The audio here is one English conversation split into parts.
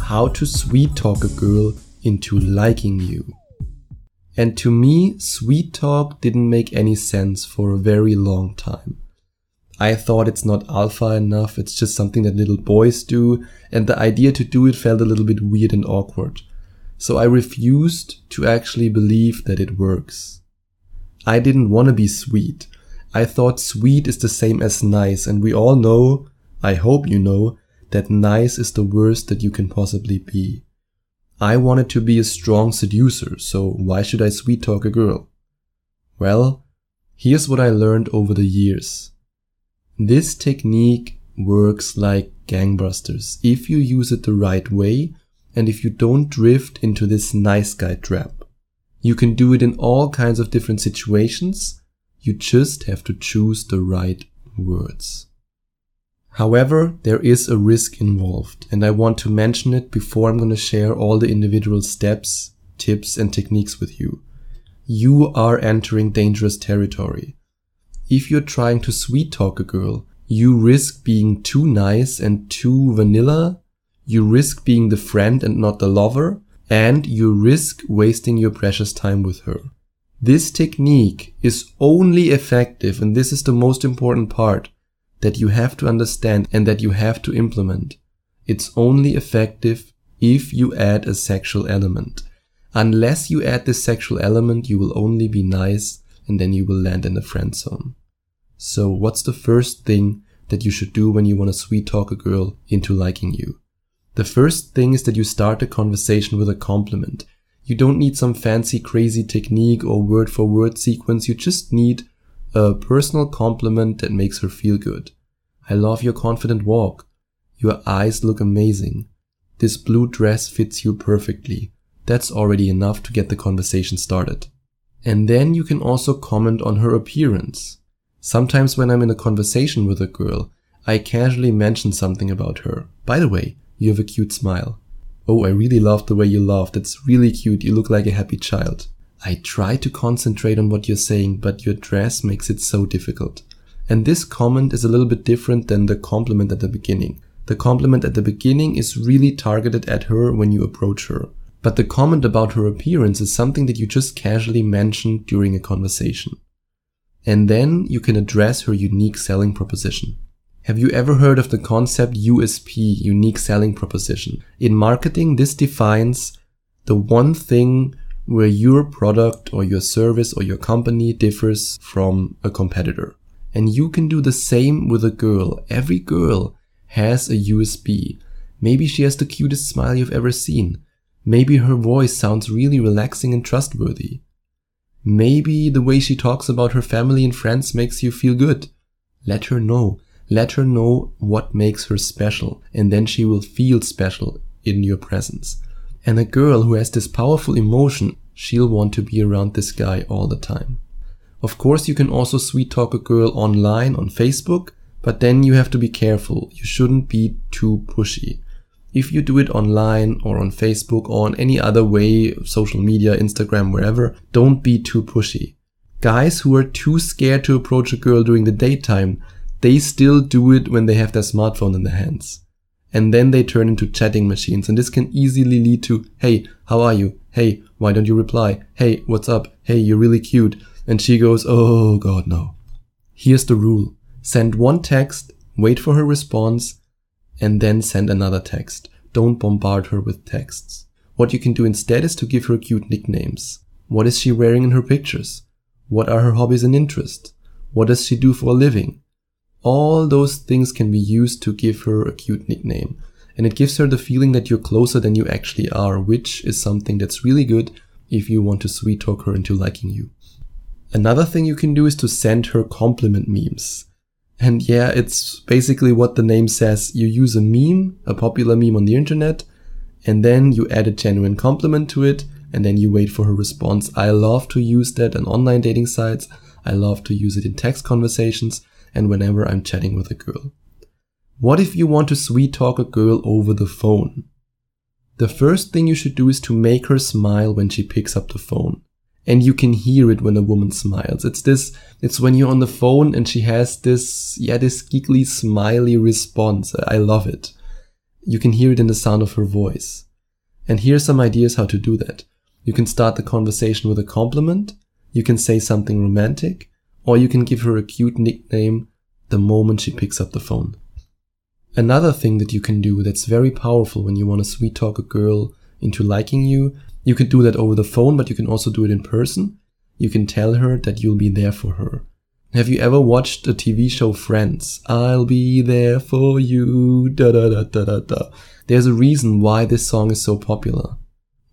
how to sweet talk a girl into liking you. And to me, sweet talk didn't make any sense for a very long time. I thought it's not alpha enough, it's just something that little boys do, and the idea to do it felt a little bit weird and awkward. So I refused to actually believe that it works. I didn't want to be sweet. I thought sweet is the same as nice, and we all know, I hope you know, that nice is the worst that you can possibly be. I wanted to be a strong seducer, so why should I sweet talk a girl? Well, here's what I learned over the years. This technique works like gangbusters if you use it the right way and if you don't drift into this nice guy trap. You can do it in all kinds of different situations. You just have to choose the right words. However, there is a risk involved, and I want to mention it before I'm going to share all the individual steps, tips, and techniques with you. You are entering dangerous territory. If you're trying to sweet talk a girl, you risk being too nice and too vanilla, you risk being the friend and not the lover, and you risk wasting your precious time with her. This technique is only effective, and this is the most important part, that you have to understand and that you have to implement. It's only effective if you add a sexual element. Unless you add this sexual element, you will only be nice and then you will land in the friend zone. So what's the first thing that you should do when you want to sweet talk a girl into liking you? The first thing is that you start a conversation with a compliment. You don't need some fancy crazy technique or word for word sequence. You just need a personal compliment that makes her feel good. I love your confident walk. Your eyes look amazing. This blue dress fits you perfectly. That's already enough to get the conversation started. And then you can also comment on her appearance. Sometimes when I'm in a conversation with a girl, I casually mention something about her. By the way, you have a cute smile. Oh, I really love the way you laugh. That's really cute. You look like a happy child. I try to concentrate on what you're saying, but your dress makes it so difficult. And this comment is a little bit different than the compliment at the beginning. The compliment at the beginning is really targeted at her when you approach her. But the comment about her appearance is something that you just casually mention during a conversation. And then you can address her unique selling proposition. Have you ever heard of the concept USP, unique selling proposition? In marketing, this defines the one thing where your product or your service or your company differs from a competitor. And you can do the same with a girl. Every girl has a USP. Maybe she has the cutest smile you've ever seen. Maybe her voice sounds really relaxing and trustworthy. Maybe the way she talks about her family and friends makes you feel good. Let her know. Let her know what makes her special, and then she will feel special in your presence. And a girl who has this powerful emotion, she'll want to be around this guy all the time. Of course, you can also sweet talk a girl online on Facebook, but then you have to be careful. You shouldn't be too pushy. If you do it online or on Facebook or on any other way, social media, Instagram, wherever, don't be too pushy. Guys who are too scared to approach a girl during the daytime, they still do it when they have their smartphone in their hands and then they turn into chatting machines. And this can easily lead to, hey, how are you? Hey, why don't you reply? Hey, what's up? Hey, you're really cute. And she goes, oh god, no. Here's the rule. Send one text, wait for her response, and then send another text. Don't bombard her with texts. What you can do instead is to give her cute nicknames. What is she wearing in her pictures? What are her hobbies and interests? What does she do for a living? All those things can be used to give her a cute nickname. And it gives her the feeling that you're closer than you actually are, which is something that's really good if you want to sweet talk her into liking you. Another thing you can do is to send her compliment memes. And yeah, it's basically what the name says. You use a meme, a popular meme on the internet, And then you add a genuine compliment to it, and then you wait for her response. I love to use that on online dating sites. I love to use it in text conversations and whenever I'm chatting with a girl. What if you want to sweet talk a girl over the phone? The first thing you should do is to make her smile when she picks up the phone. And you can hear it when a woman smiles. It's this, it's when you're on the phone and she has this, yeah, this giggly, smiley response. I love it. You can hear it in the sound of her voice. And here's some ideas how to do that. You can start the conversation with a compliment. You can say something romantic or you can give her a cute nickname the moment she picks up the phone. Another thing that you can do that's very powerful when you want to sweet talk a girl into liking you, you can do that over the phone, but you can also do it in person. You can tell her that you'll be there for her. Have you ever watched a TV show Friends? I'll be there for you. Da da da da da da. There's a reason why this song is so popular.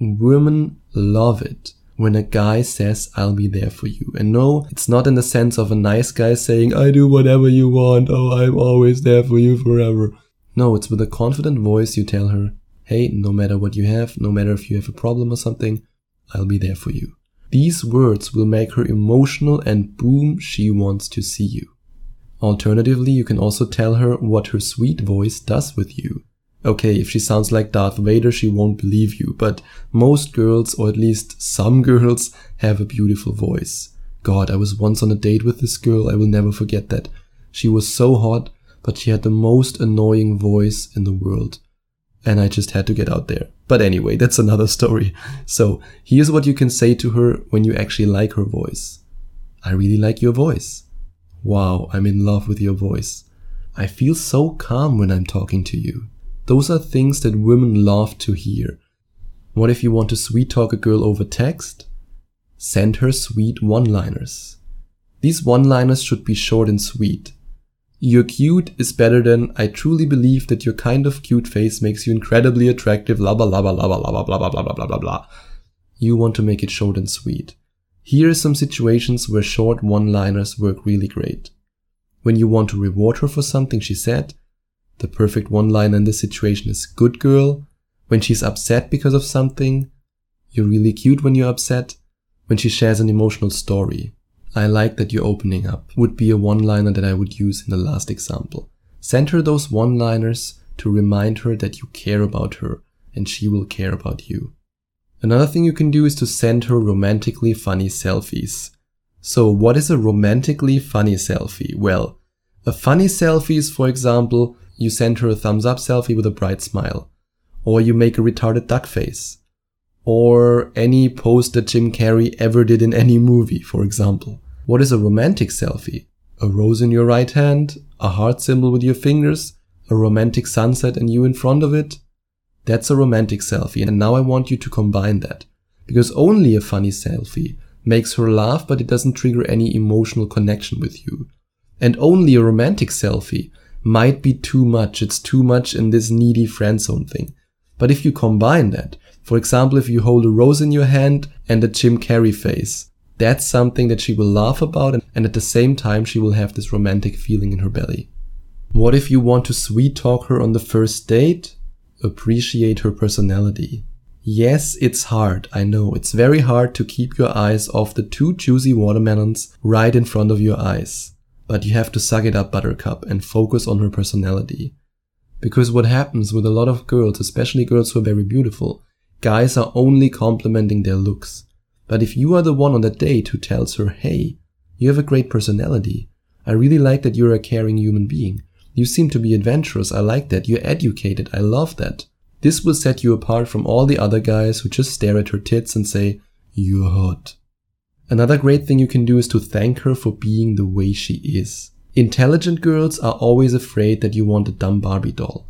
Women love it when a guy says, I'll be there for you. And no, it's not in the sense of a nice guy saying, I do whatever you want. Oh, I'm always there for you forever. No, it's with a confident voice you tell her, hey, no matter what you have, no matter if you have a problem or something, I'll be there for you. These words will make her emotional and boom, she wants to see you. Alternatively, you can also tell her what her sweet voice does with you. Okay, if she sounds like Darth Vader, she won't believe you, but most girls, or at least some girls, have a beautiful voice. God, I was once on a date with this girl, I will never forget that. She was so hot, but she had the most annoying voice in the world. And I just had to get out there. But anyway, that's another story. So, here's what you can say to her when you actually like her voice. I really like your voice. Wow, I'm in love with your voice. I feel so calm when I'm talking to you. Those are things that women love to hear. What if you want to sweet talk a girl over text? Send her sweet one-liners. These one-liners should be short and sweet. You're cute is better than I truly believe that your kind of cute face makes you incredibly attractive, blah blah blah blah blah blah blah blah blah blah blah blah blah. You want to make it short and sweet. Here are some situations where short one-liners work really great. When you want to reward her for something she said, the perfect one liner in this situation is good girl. When she's upset because of something, you're really cute when you're upset. When she shares an emotional story, I like that you're opening up, would be a one liner that I would use in the last example. Send her those one liners to remind her that you care about her and she will care about you. Another thing you can do is to send her romantically funny selfies. So what is a romantically funny selfie? Well, a funny selfie is, for example, you send her a thumbs up selfie with a bright smile, or you make a retarded duck face, or any pose that Jim Carrey ever did in any movie, for example. What is a romantic selfie? A rose in your right hand, a heart symbol with your fingers, a romantic sunset and you in front of it? That's a romantic selfie, and now I want you to combine that. Because only a funny selfie makes her laugh, but it doesn't trigger any emotional connection with you. And only a romantic selfie might be too much. It's too much in this needy friend zone thing. But if you combine that, for example, if you hold a rose in your hand and a Jim Carrey face, that's something that she will laugh about and at the same time she will have this romantic feeling in her belly. What if you want to sweet talk her on the first date? Appreciate her personality. Yes, it's hard. I know. It's very hard to keep your eyes off the two juicy watermelons right in front of your eyes but you have to suck it up, Buttercup, and focus on her personality. Because what happens with a lot of girls, especially girls who are very beautiful, guys are only complimenting their looks. But if you are the one on that date who tells her, hey, you have a great personality. I really like that you're a caring human being. You seem to be adventurous. I like that. You're educated. I love that. This will set you apart from all the other guys who just stare at her tits and say, you're hot. Another great thing you can do is to thank her for being the way she is. Intelligent girls are always afraid that you want a dumb Barbie doll.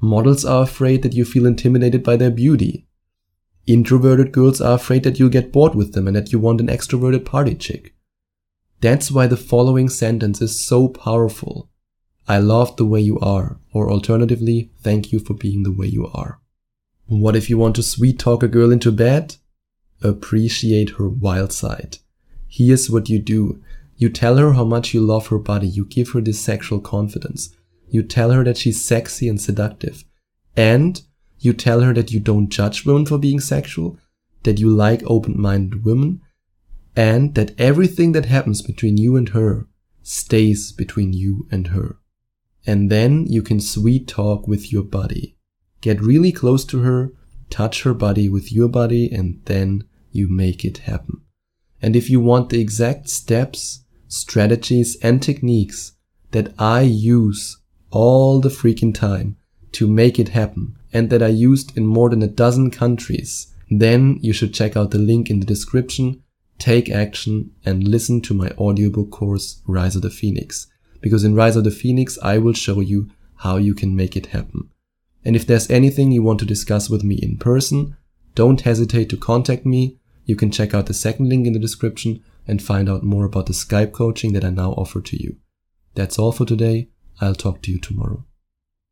Models are afraid that you feel intimidated by their beauty. Introverted girls are afraid that you'll get bored with them and that you want an extroverted party chick. That's why the following sentence is so powerful. I love the way you are, or alternatively, thank you for being the way you are. What if you want to sweet talk a girl into bed? appreciate her wild side. Here's what you do. You tell her how much you love her body. You give her this sexual confidence. You tell her that she's sexy and seductive. And You tell her that you don't judge women for being sexual, that you like open-minded women, and that everything that happens between you and her stays between you and her. And then you can sweet talk with your body. Get really close to her, touch her body with your body, and then you make it happen. And if you want the exact steps, strategies, and techniques that I use all the freaking time to make it happen, and that are used in more than a dozen countries, then you should check out the link in the description, take action, and listen to my audiobook course, Rise of the Phoenix. Because in Rise of the Phoenix, I will show you how you can make it happen. And if there's anything you want to discuss with me in person, don't hesitate to contact me. You can check out the second link in the description and find out more about the Skype coaching that I now offer to you. That's all for today. I'll talk to you tomorrow.